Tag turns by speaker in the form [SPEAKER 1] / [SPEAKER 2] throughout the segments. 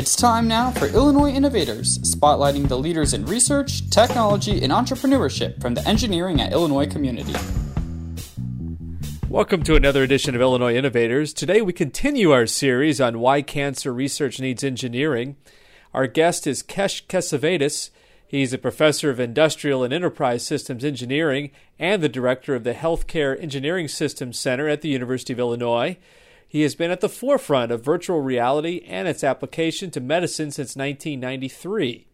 [SPEAKER 1] It's time now for Illinois Innovators, spotlighting the leaders in research, technology, and entrepreneurship from the engineering at Illinois community.
[SPEAKER 2] Welcome to another edition of Illinois Innovators. Today we continue our series on why cancer research needs engineering. Our guest is Kesh Kesavadas. He's a professor of industrial and enterprise systems engineering and the director of the Healthcare Engineering Systems Center at the University of Illinois. He has been at the forefront of virtual reality and its application to medicine since 1993.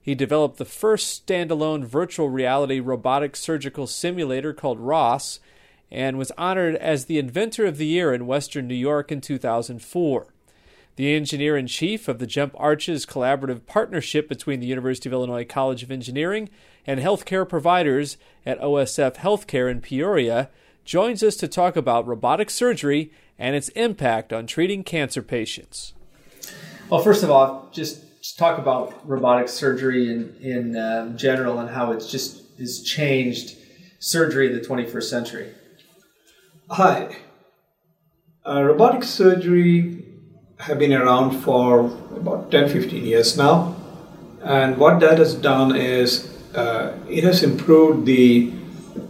[SPEAKER 2] He developed the first standalone virtual reality robotic surgical simulator called ROSS and was honored as the Inventor of the Year in Western New York in 2004. The engineer in chief of the Jump Arches collaborative partnership between the University of Illinois College of Engineering and healthcare providers at OSF Healthcare in Peoria joins us to talk about robotic surgery and its impact on treating cancer patients.
[SPEAKER 3] Well, first of all, just, just talk about robotic surgery in, in um, general and how it's just has changed surgery in the 21st century.
[SPEAKER 4] Hi. Uh, robotic surgery have been around for about 10 15 years now. And what that has done is uh, it has improved the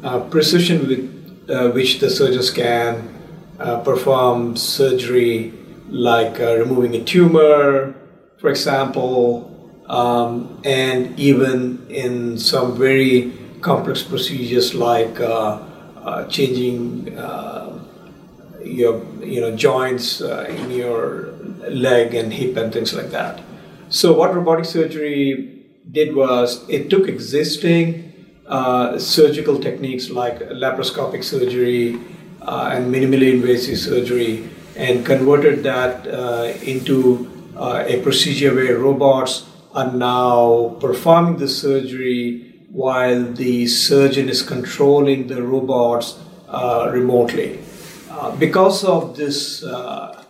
[SPEAKER 4] uh, precision with uh, which the surgeons can uh, perform surgery like uh, removing a tumor, for example, um, and even in some very complex procedures like uh, uh changing your you know joints in your leg and hip and things like that. So what robotic surgery did was it took existing surgical techniques like laparoscopic surgery uh, and minimally invasive surgery and converted that uh, into uh, a procedure where robots are now performing the surgery while the surgeon is controlling the robots uh, remotely. Uh, because of this uh,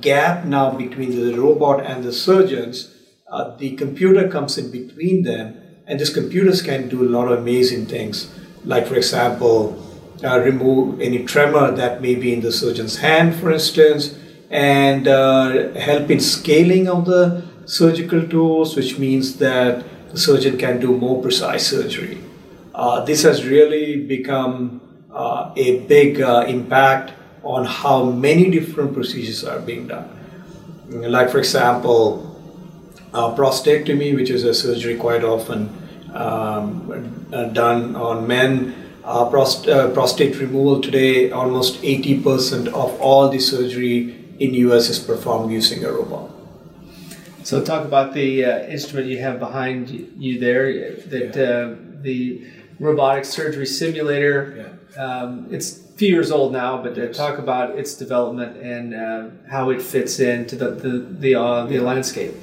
[SPEAKER 4] gap now between the robot and the surgeons, the computer comes in between them, and these computers can do a lot of amazing things. Like, for example, uh, remove any tremor that may be in the surgeon's hand, for instance, and uh, help in scaling of the surgical tools, which means that the surgeon can do more precise surgery. Uh, this has really become uh, a big uh, impact on how many different procedures are being done. Like, for example, uh, prostatectomy, which is a surgery quite often um, done on men uh, prost- uh, prostate removal today, almost 80% of all the surgery in US is performed using a robot.
[SPEAKER 3] So talk about the uh, instrument you have behind you there, that yeah. Uh, the robotic surgery simulator. Yeah. Um, it's a few years old now, but yes. talk about its development and uh, how it fits into the the the, uh, the landscape.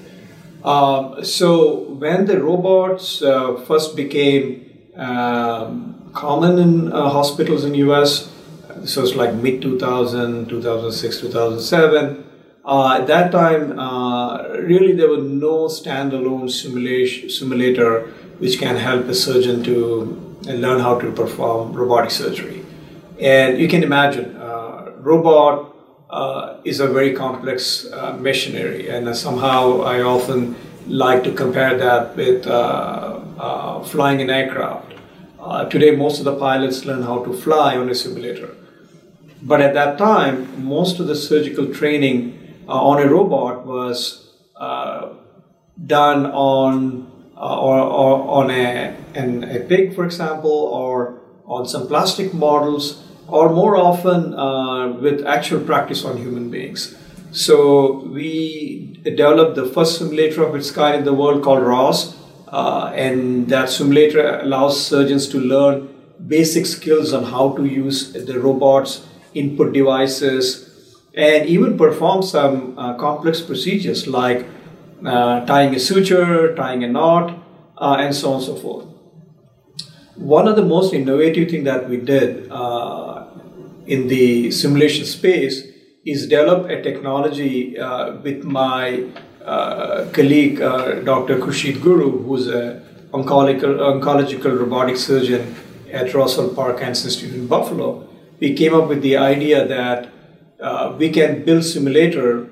[SPEAKER 4] Um, so when the robots first became um, common in uh, hospitals in US. so it's like mid 2000, 2006, 2007. Uh, at that time, uh, really there was no standalone simulation, simulator which can help a surgeon to learn how to perform robotic surgery. And you can imagine, uh, robot uh, is a very complex uh, machinery, and somehow I often like to compare that with flying an aircraft. Uh, today, most of the pilots learn how to fly on a simulator. But at that time, most of the surgical training uh, on a robot was uh, done on uh, or, or, on a, an, a pig, for example, or on some plastic models, or more often uh, with actual practice on human beings. So we developed the first simulator of its kind in the world called ROSS, uh, and that simulator allows surgeons to learn basic skills on how to use the robot's input devices and even perform some uh, complex procedures like uh, tying a suture, tying a knot, uh, and so on and so forth. One of the most innovative thing that we did uh, in the simulation space is develop a technology uh, with my uh, colleague, uh, Dr. Khurshid Guru, who's an oncological, oncological robotic surgeon at Roswell Park Cancer Institute in Buffalo, we came up with the idea that uh, we can build simulator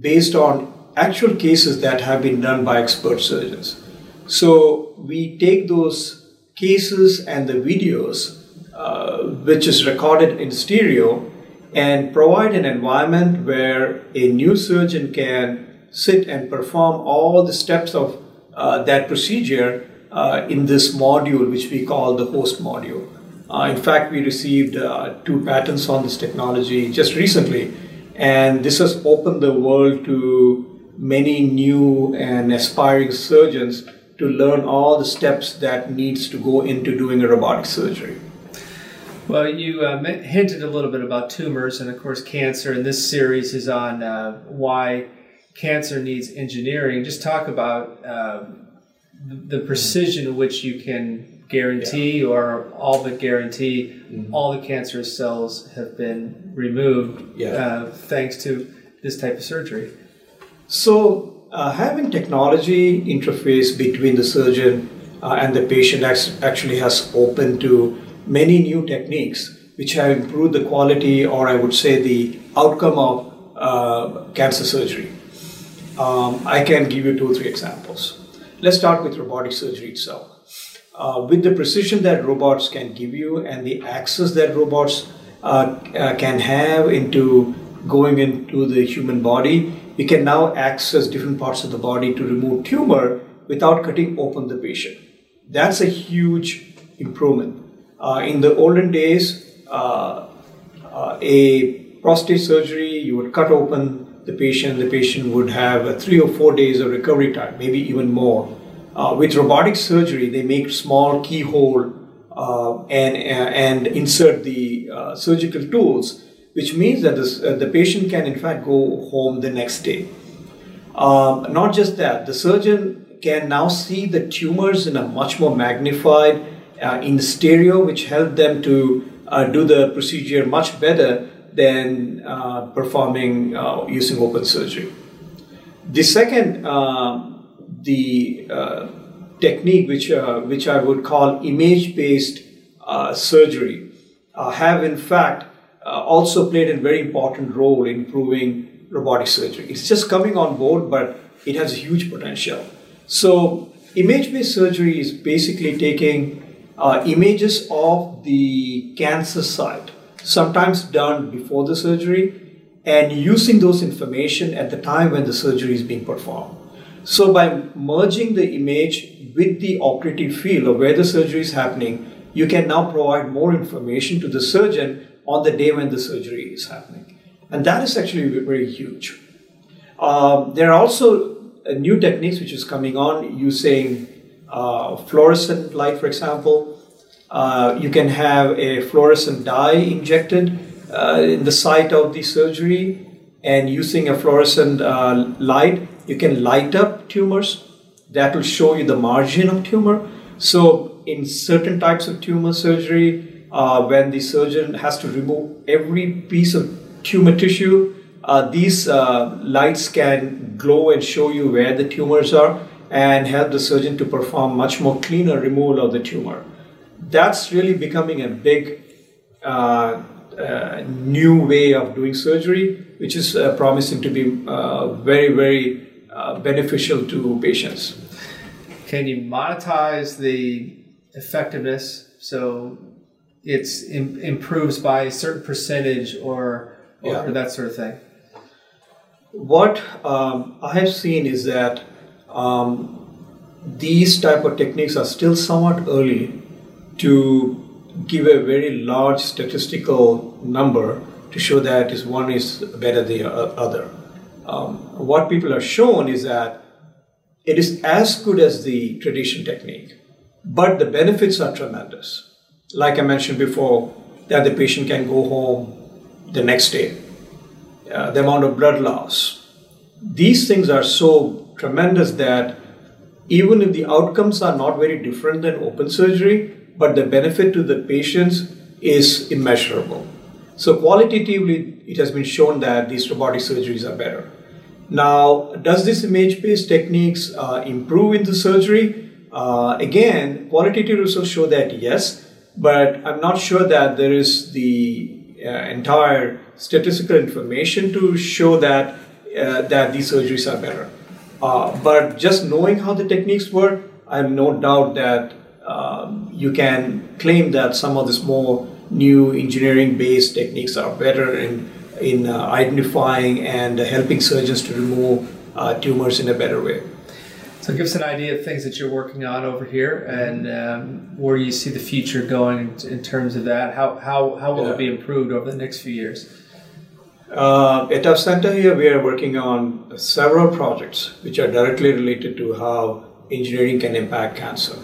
[SPEAKER 4] based on actual cases that have been done by expert surgeons. So we take those cases and the videos, uh, which is recorded in stereo, and provide an environment where a new surgeon can sit and perform all the steps of uh, that procedure uh, in this module, which we call the host module. Uh, in fact, we received uh, two patents on this technology just recently, and this has opened the world to many new and aspiring surgeons to learn all the steps that needs to go into doing a robotic surgery.
[SPEAKER 3] Well, you uh, hinted a little bit about tumors and, of course, cancer, and this series is on uh, why cancer needs engineering. Just talk about uh, the precision which you can guarantee yeah. or all but guarantee mm-hmm. all the cancerous cells have been removed yeah. Uh, thanks to this type of surgery.
[SPEAKER 4] So, uh, having technology interface between the surgeon uh, and the patient actually has opened to many new techniques which have improved the quality or I would say the outcome of uh, cancer surgery. Um, I can give you two or three examples. Let's start with robotic surgery itself. Uh, with the precision that robots can give you and the access that robots uh, uh, can have into going into the human body, we can now access different parts of the body to remove tumor without cutting open the patient. That's a huge improvement. Uh, in the olden days, uh, uh, a prostate surgery, you would cut open the patient, the patient would have three or four days of recovery time, maybe even more. Uh, with robotic surgery, they make small keyhole uh, and, and insert the surgical tools which means that this, uh, the patient can in fact go home the next day. Um, not just that, the surgeon can now see the tumors in a much more magnified uh, in stereo, which help them to uh, do the procedure much better than uh, performing uh, using open surgery. The second, um, the uh, technique which which I would call image-based surgery, have in fact also played a very important role in improving robotic surgery. It's just coming on board, but it has a huge potential. So, image based surgery is basically taking uh, images of the cancer site, sometimes done before the surgery, and using those information at the time when the surgery is being performed. So, by merging the image with the operative field of where the surgery is happening, you can now provide more information to the surgeon on the day when the surgery is happening. And that is actually very huge. Um, there are also uh, new techniques which is coming on using uh, fluorescent light, for example. Uh, you can have a fluorescent dye injected uh, in the site of the surgery, and using a fluorescent uh, light, you can light up tumors. That will show you the margin of tumor. So, in certain types of tumor surgery, uh, when the surgeon has to remove every piece of tumor tissue, uh, these uh, lights can glow and show you where the tumors are and help the surgeon to perform much more cleaner removal of the tumor. That's really becoming a big uh, uh, new way of doing surgery, which is uh, promising to be very, very beneficial to patients.
[SPEAKER 3] Can you monetize the effectiveness? So it's Im- improves by a certain percentage or, or, yeah. that sort of thing?
[SPEAKER 4] What um, I have seen is that um, these type of techniques are still somewhat early to give a very large statistical number to show that is one is better than the other. Um, what people are shown is that it is as good as the traditional technique, but the benefits are tremendous like I mentioned before, that the patient can go home the next day. Uh, the amount of blood loss. These things are so tremendous that even if the outcomes are not very different than open surgery, but the benefit to the patients is immeasurable. So, qualitatively, it has been shown that these robotic surgeries are better. Now, does this image based techniques uh, improve in the surgery? Uh, again, qualitative results show that yes, but I'm not sure that there is the uh, entire statistical information to show that uh, that these surgeries are better. Uh, but just knowing how the techniques work, I have no doubt that um, you can claim that some of these more new engineering-based techniques are better in in uh, identifying and helping surgeons to remove uh, tumors in a better way.
[SPEAKER 3] So, give us an idea of things that you're working on over here, and um, where you see the future going in, terms of that. How how how will yeah. it be improved over the next few years?
[SPEAKER 4] Uh, at our center here, we are working on several projects which are directly related to how engineering can impact cancer.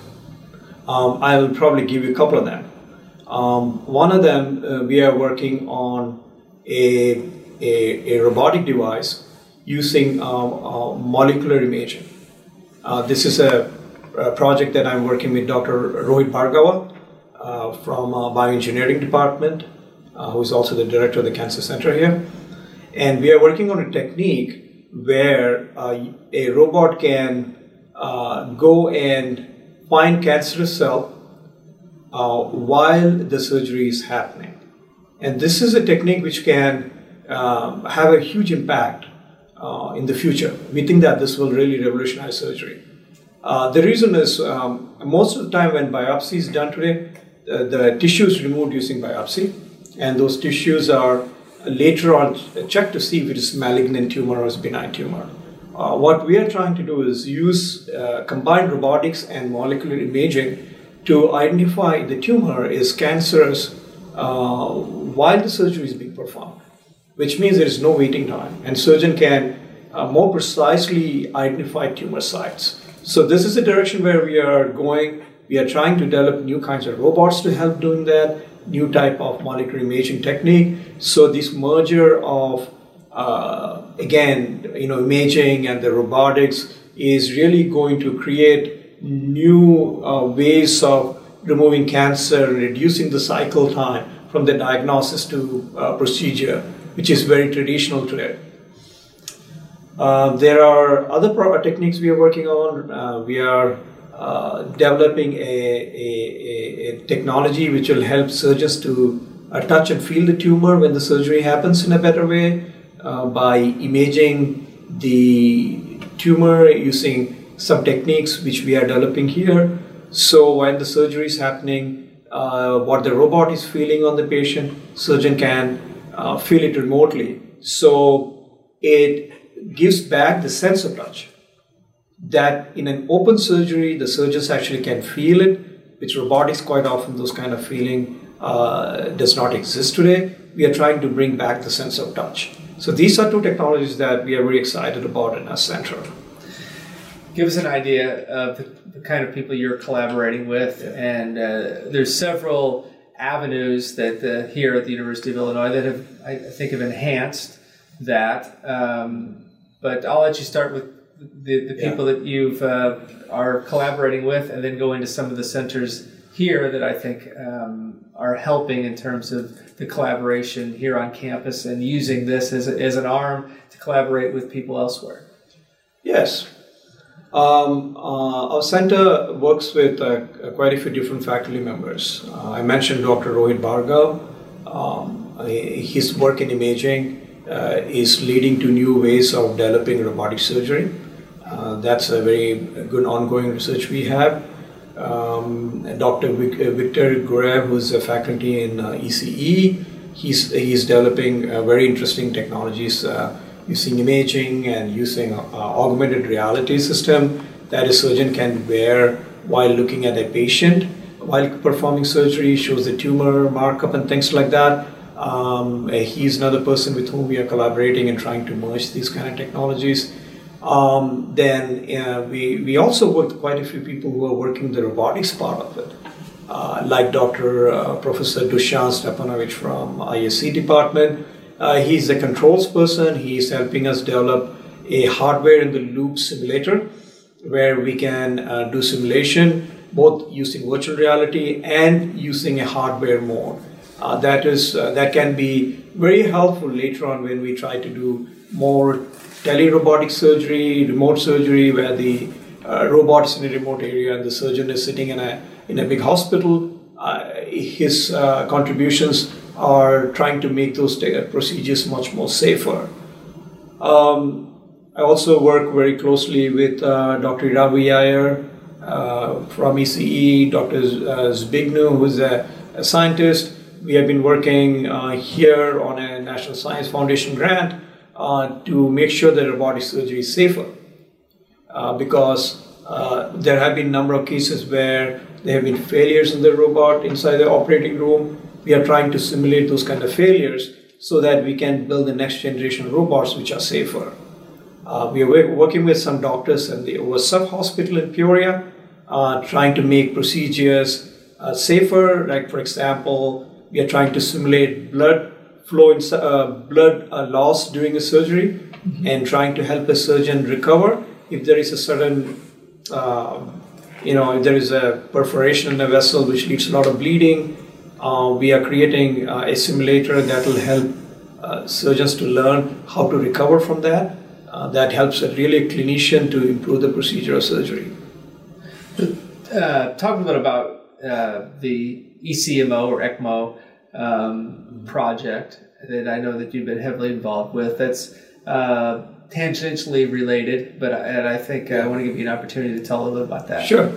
[SPEAKER 4] Um, I will probably give you a couple of them. Um, one of them, uh, we are working on a, a, a robotic device using um, uh, molecular imaging. Uh, this is a, a, project that I'm working with Dr. Rohit Bhargava uh, from uh, bioengineering department, uh, who is also the director of the cancer center here. And we are working on a technique where uh, a robot can go and find cancerous cell while the surgery is happening. And this is a technique which can um, have a huge impact uh, in the future. We think that this will really revolutionize surgery. Uh, the reason is um, most of the time when biopsy is done today, uh, the tissue is removed using biopsy, and those tissues are later on checked to see if it is malignant tumor or benign tumor. Uh, what we are trying to do is use uh, combined robotics and molecular imaging to identify the tumor is cancerous uh, while the surgery is being performed which means there is no waiting time, and surgeon can uh, more precisely identify tumor sites. So this is the direction where we are going. We are trying to develop new kinds of robots to help doing that, new type of molecular imaging technique. So this merger of uh, again, you know, imaging and the robotics is really going to create new uh, ways of removing cancer, reducing the cycle time from the diagnosis to uh, procedure which is very traditional today. Uh, there are other techniques we are working on. Uh, we are uh, developing a, a, a, technology which will help surgeons to uh, touch and feel the tumor when the surgery happens in a better way uh, by imaging the tumor using some techniques which we are developing here. So when the surgery is happening, uh, what the robot is feeling on the patient, surgeon can uh, feel it remotely. So it gives back the sense of touch. That in an open surgery, the surgeons actually can feel it. With robotics, quite often those kind of feeling uh, does not exist today. We are trying to bring back the sense of touch. So these are two technologies that we are very excited about in our center.
[SPEAKER 3] Give us an idea of the, kind of people you're collaborating with, yeah. and uh, there's several avenues that the, here at the University of Illinois that have, I think, have enhanced that. Um, but I'll let you start with the, the people yeah. that you've uh, are collaborating with, and then go into some of the centers here that I think um, are helping in terms of the collaboration here on campus and using this as, a, as an arm to collaborate with people elsewhere.
[SPEAKER 4] Yes, um, uh, our center works with uh, quite a few different faculty members. Uh, I mentioned Dr. Rohit Bhargava. Um, his work in imaging uh, is leading to new ways of developing robotic surgery. Uh, that's a very good ongoing research we have. Um, Dr. Victor Gruev, who's a faculty in ECE, he's, he's developing very interesting technologies using imaging and using uh, augmented reality system that a surgeon can wear while looking at a patient while performing surgery, shows the tumor markup and things like that. Um, he's another person with whom we are collaborating and trying to merge these kind of technologies. Um, then uh, we, we also work with quite a few people who are working the robotics part of it, uh, like Dr. Uh, Professor Dušan Stipanović from ISE department, uh, he's a controls person. He's helping us develop a hardware in the loop simulator where we can uh, do simulation both using virtual reality and using a hardware mode. Uh, that is uh, that can be very helpful later on when we try to do more telerobotic surgery, remote surgery, where the uh, robot is in a remote area and the surgeon is sitting in a in a big hospital. Uh, his contributions are trying to make those procedures much more safer. Um, I also work very closely with uh, Dr. Ravi Iyer uh, from ECE, Dr. Uh, Zbigniew, who's a, a, scientist. We have been working uh, here on a National Science Foundation grant uh, to make sure that robotic surgery is safer. Uh, because there have been a number of cases where there have been failures in the robot inside the operating room. We are trying to simulate those kind of failures so that we can build the next generation robots which are safer. Uh, we are working with some doctors at the OSF hospital in Peoria, uh, trying to make procedures uh, safer. Like, for example, we are trying to simulate blood flow, in, uh, blood uh, loss during a surgery, mm-hmm. and trying to help a surgeon recover if there is a sudden, um, you know, if there is a perforation in the vessel which leads to a lot of bleeding. Uh, we are creating a simulator that will help surgeons to learn how to recover from that uh, that helps a really clinician to improve the procedure of surgery.
[SPEAKER 3] Uh, talk a little bit about uh, the ECMO or ECMO um, project that I know that you've been heavily involved with. That's uh, tangentially related, but and I think I want to give you an opportunity to tell a little bit about that.
[SPEAKER 4] Sure.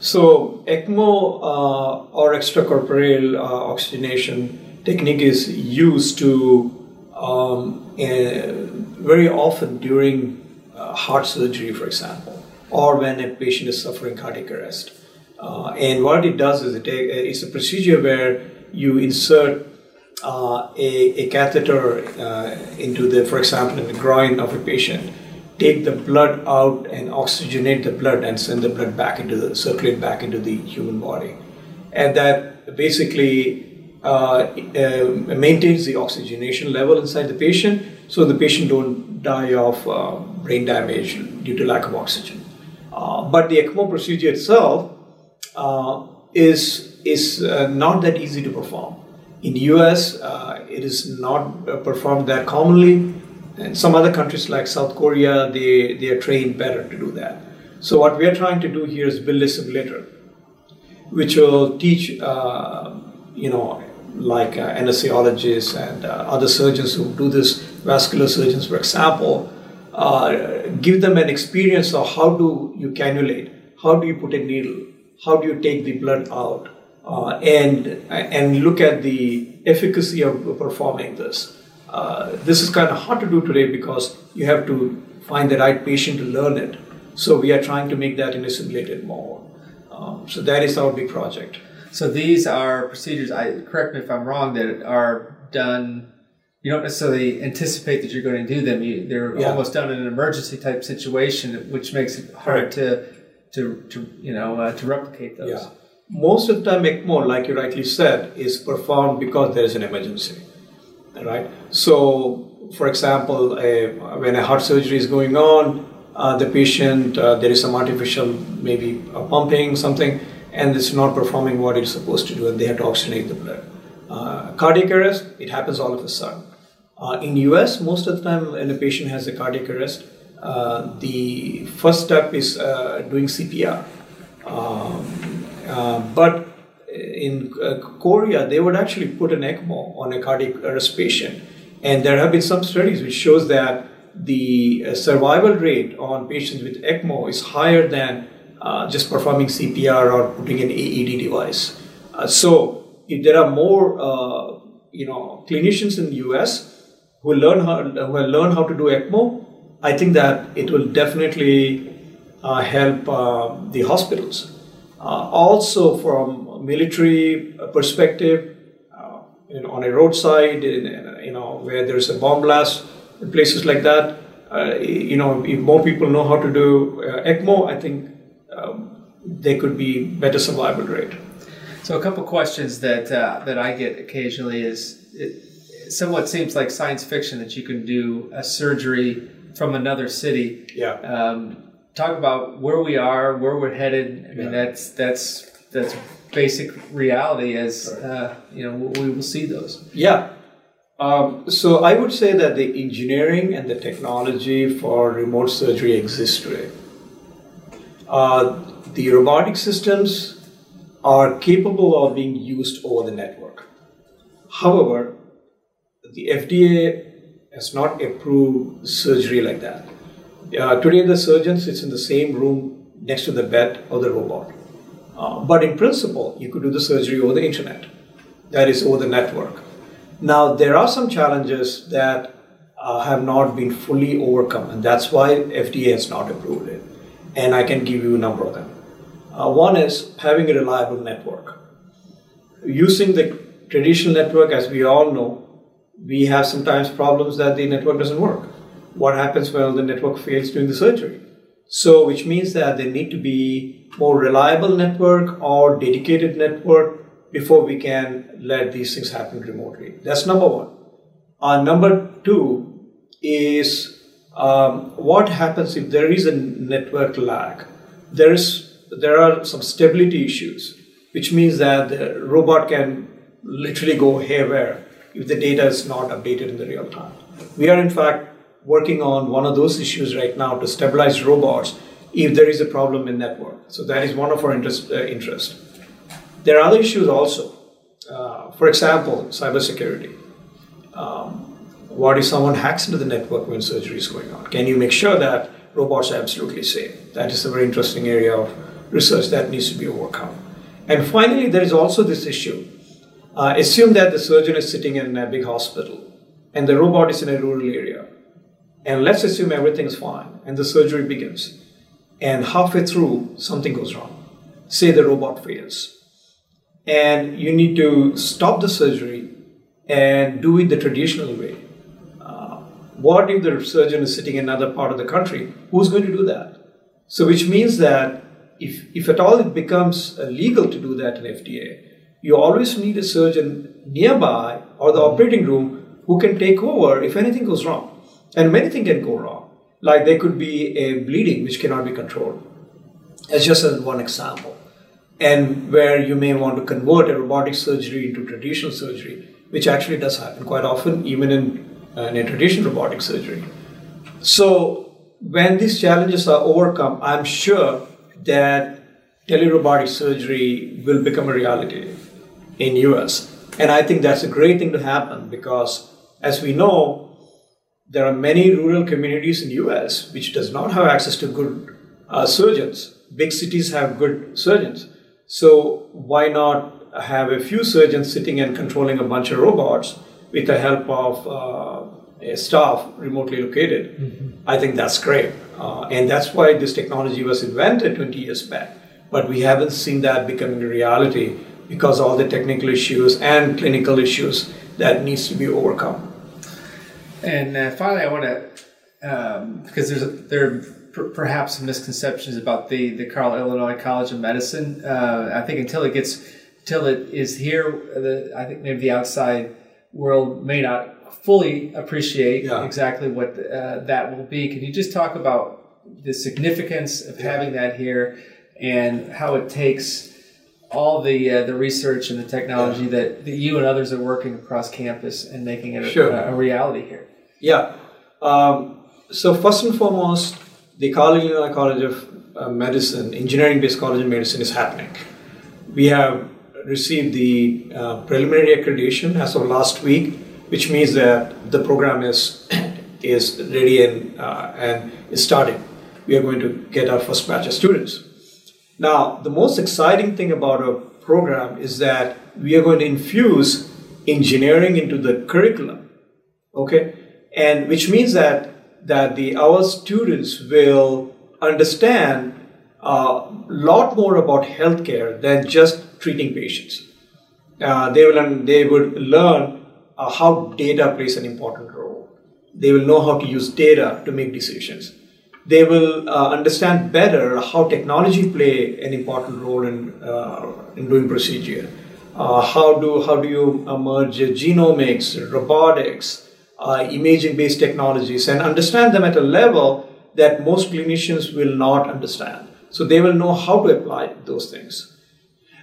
[SPEAKER 4] So ECMO uh, or extracorporeal uh, oxygenation technique is used to um, very often during uh, heart surgery, for example, or when a patient is suffering cardiac arrest. Uh, and what it does is it, it's a procedure where you insert uh, a, a, catheter uh, into the, for example, in the groin of a patient, take the blood out and oxygenate the blood and send the blood back into the circulate back into the human body, and that basically uh, uh, maintains the oxygenation level inside the patient so the patient don't die of uh, brain damage due to lack of oxygen. Uh, but the ECMO procedure itself uh, is, is uh, not that easy to perform. In US, it is not performed that commonly. And some other countries like South Korea, they, they are trained better to do that. So what we are trying to do here is build a simulator, which will teach, you know, like uh, anesthesiologists and uh, other surgeons who do this, vascular surgeons, for example, uh, give them an experience of how do you cannulate, how do you put a needle, how do you take the blood out, uh, and and look at the efficacy of performing this. Uh, this is kind of hard to do today because you have to find the right patient to learn it. So we are trying to make that in a simulated mode. Um, so that is our big project.
[SPEAKER 3] So these are procedures. I correct me if I'm wrong. That are done. You don't necessarily anticipate that you're going to do them. You, they're yeah. almost done in an emergency type situation, which makes it hard to, to, to you know uh, to replicate those. Yeah.
[SPEAKER 4] Most of the time, ECMO, like you rightly said, is performed because there is an emergency, right? So, for example, a, when a heart surgery is going on, uh, the patient uh, there is some artificial maybe pumping something and it's not performing what it's supposed to do, and they have to oxygenate the blood. Uh, cardiac arrest, it happens all of a sudden. Uh, in US, most of the time when a patient has a cardiac arrest, uh, the first step is uh, doing CPR. Um, uh, but in uh, Korea, they would actually put an ECMO on a cardiac arrest patient, and there have been some studies which shows that the survival rate on patients with ECMO is higher than uh, just performing CPR or putting an AED device. Uh, so if there are more, uh, you know, clinicians in the US who learn how who learn how to do ECMO, I think that it will definitely uh, help uh, the hospitals. also, from military perspective, you know, on a roadside, you know, where there's a bomb blast, places like that, you know, if more people know how to do ECMO, I think um, there could be better survival rate.
[SPEAKER 3] So a couple questions that uh, that I get occasionally is it somewhat seems like science fiction that you can do a surgery from another city.
[SPEAKER 4] Yeah.
[SPEAKER 3] Um, talk about where we are, where we're headed. I mean, yeah. that's that's that's basic reality as uh, you know we will see those.
[SPEAKER 4] Yeah. Um, so I would say that the engineering and the technology for remote surgery exists today. Uh, the robotic systems are capable of being used over the network. However, the FDA has not approved surgery like that. Uh, today, the surgeon sits in the same room next to the bed or the robot. Uh, but in principle, you could do the surgery over the internet, that is, over the network. Now, there are some challenges that uh, have not been fully overcome, and that's why FDA has not approved it. And I can give you a number of them. Uh, one is having a reliable network. Using the traditional network, as we all know, we have sometimes problems that the network doesn't work. What happens when the network fails during the surgery? So, which means that there need to be more reliable network or dedicated network before we can let these things happen remotely. That's number one. Uh, number two is um, what happens if there is a network lag. There is there are some stability issues, which means that the robot can literally go haywire if the data is not updated in the real time. We are in fact working on one of those issues right now to stabilize robots if there is a problem in network. So that is one of our interest. Uh, interest. There are other issues also. Uh, for example, cybersecurity. Um, what if someone hacks into the network when surgery is going on? Can you make sure that robots are absolutely safe? That is a very interesting area of research that needs to be overcome. And finally, there is also this issue. Uh, assume that the surgeon is sitting in a big hospital and the robot is in a rural area. And let's assume everything is fine and the surgery begins. And halfway through, something goes wrong. Say the robot fails. And you need to stop the surgery and do it the traditional way. Uh, what if the surgeon is sitting in another part of the country? Who's going to do that? So, which means that if, if at all it becomes legal to do that in FDA, you always need a surgeon nearby or the operating room who can take over if anything goes wrong. And many things can go wrong. Like there could be a bleeding which cannot be controlled. As just as one example. And where you may want to convert a robotic surgery into traditional surgery, which actually does happen quite often, even in, uh, in a traditional robotic surgery. So when these challenges are overcome, I'm sure that telerobotic surgery will become a reality in US. And I think that's a great thing to happen because as we know, there are many rural communities in US which does not have access to good uh, surgeons. Big cities have good surgeons. So why not have a few surgeons sitting and controlling a bunch of robots with the help of uh, a staff remotely located? Mm-hmm. I think that's great. Uh, and that's why this technology was invented 20 years back. But we haven't seen that becoming a reality because all the technical issues and clinical issues that needs to be overcome.
[SPEAKER 3] And uh, finally, I want to um, because there's a, there are per- perhaps some misconceptions about the the Carle Illinois College of Medicine. Uh, I think until it gets until it is here, the, I think maybe the outside world may not fully appreciate yeah. exactly what the, uh, that will be. Can you just talk about the significance of yeah. having that here and how it takes all the uh, the research and the technology yeah. that, that you and others are working across campus and making it sure. a, a, reality here?
[SPEAKER 4] Yeah. Um, so first and foremost, the Illinois College of uh, Medicine, engineering-based college of medicine, is happening. We have received the uh, preliminary accreditation as of last week, which means that the program is is ready and uh, and is starting. We are going to get our first batch of students. Now, the most exciting thing about our program is that we are going to infuse engineering into the curriculum. Okay, and which means that that the our students will understand a uh, lot more about healthcare than just treating patients. Uh, they will they would learn uh, how data plays an important role. They will know how to use data to make decisions. They will uh, understand better how technology play an important role in uh, in doing procedure. Uh, how do how do you merge genomics, robotics, uh, imaging based technologies and understand them at a level that most clinicians will not understand. So they will know how to apply those things.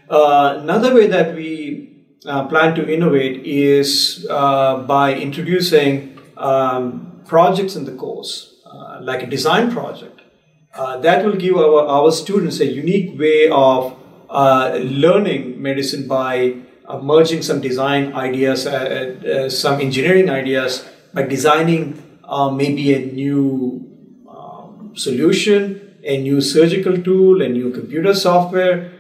[SPEAKER 4] Uh, another way that we uh, plan to innovate is uh, by introducing um, projects in the course, uh, like a design project. Uh, that will give our, our students a unique way of learning medicine by merging some design ideas, uh, uh, some engineering ideas by designing uh, maybe a new um, solution, a new surgical tool, a new computer software.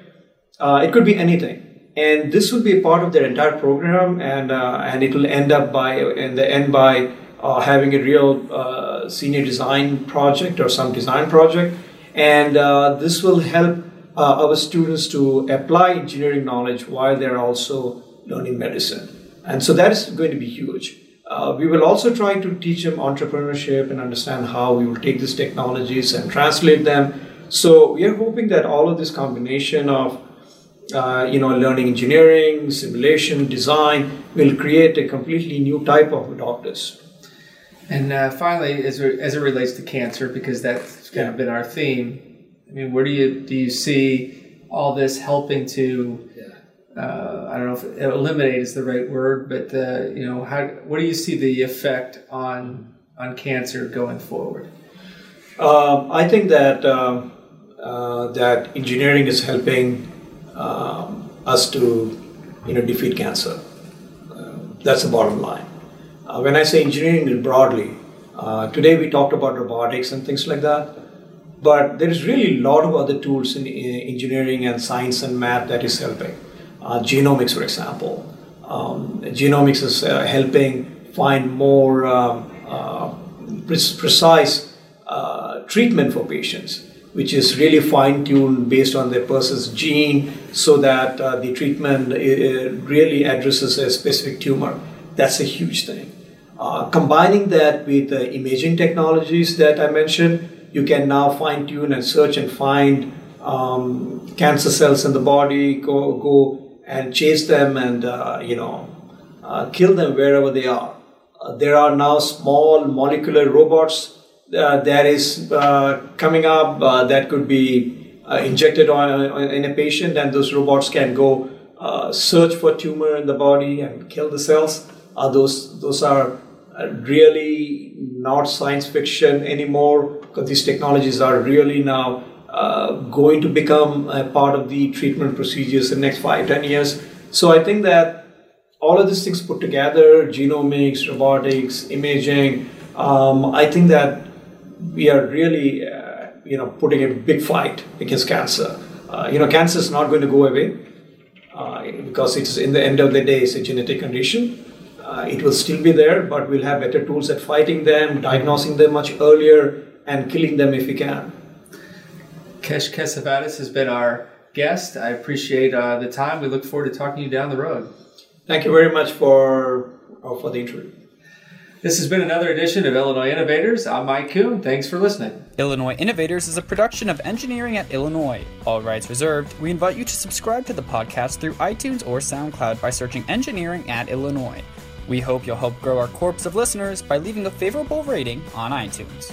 [SPEAKER 4] Uh, it could be anything. And this will be a part of their entire program, and uh, and it will end up by in the end by uh, having a real uh, senior design project or some design project, and uh, this will help uh, our students to apply engineering knowledge while they're also learning medicine, and so that is going to be huge. Uh, we will also try to teach them entrepreneurship and understand how we will take these technologies and translate them. So we are hoping that all of this combination of uh, you know learning engineering, simulation, design will create a completely new type of doctors.
[SPEAKER 3] And uh, finally, as, re- as it relates to cancer, because that's kind of been our theme. I mean, where do you do you see all this helping to? Uh, I don't know if eliminate is the right word, but uh, you know, how what do you see the effect on on cancer going forward?
[SPEAKER 4] Um, I think that um, uh, that engineering is helping um, us to you know defeat cancer. Uh, that's the bottom line. Uh, when I say engineering broadly, uh, today we talked about robotics and things like that, but there is really a lot of other tools in, in engineering and science and math that is helping. Uh, genomics, for example, um, genomics is uh, helping find more um, uh, pre- precise uh, treatment for patients which is really fine tuned based on the person's gene so that uh, the treatment uh, really addresses a specific tumor. That's a huge thing. Uh, combining that with the imaging technologies that I mentioned, you can now fine tune and search and find um, cancer cells in the body, go, go and chase them and, uh, you know, uh, kill them wherever they are. Uh, there are now small molecular robots uh, that is uh, coming up uh, that could be injected on, in a patient, and those robots can go search for tumor in the body and kill the cells. those those are really not science fiction anymore because these technologies are really now going to become a part of the treatment procedures in the next five ten years. So I think that all of these things put together genomics, robotics, imaging um, I think that we are really, uh, you know, putting a big fight against cancer. Uh, you know, cancer is not going to go away uh, because it's in the end of the day, it's a genetic condition. Uh, it will still be there, but we'll have better tools at fighting them, diagnosing them much earlier, and killing them if we can.
[SPEAKER 3] Kesh Kesavadas has been our guest. I appreciate uh, the time. We look forward to talking to you down the road.
[SPEAKER 4] Thank you very much for uh, for the interview.
[SPEAKER 3] This has been another edition of Illinois Innovators. I'm Mike Koon. Thanks for listening.
[SPEAKER 1] Illinois Innovators is a production of Engineering at Illinois. All rights reserved. We invite you to subscribe to the podcast through iTunes or SoundCloud by searching Engineering at Illinois. We hope you'll help grow our corps of listeners by leaving a favorable rating on iTunes.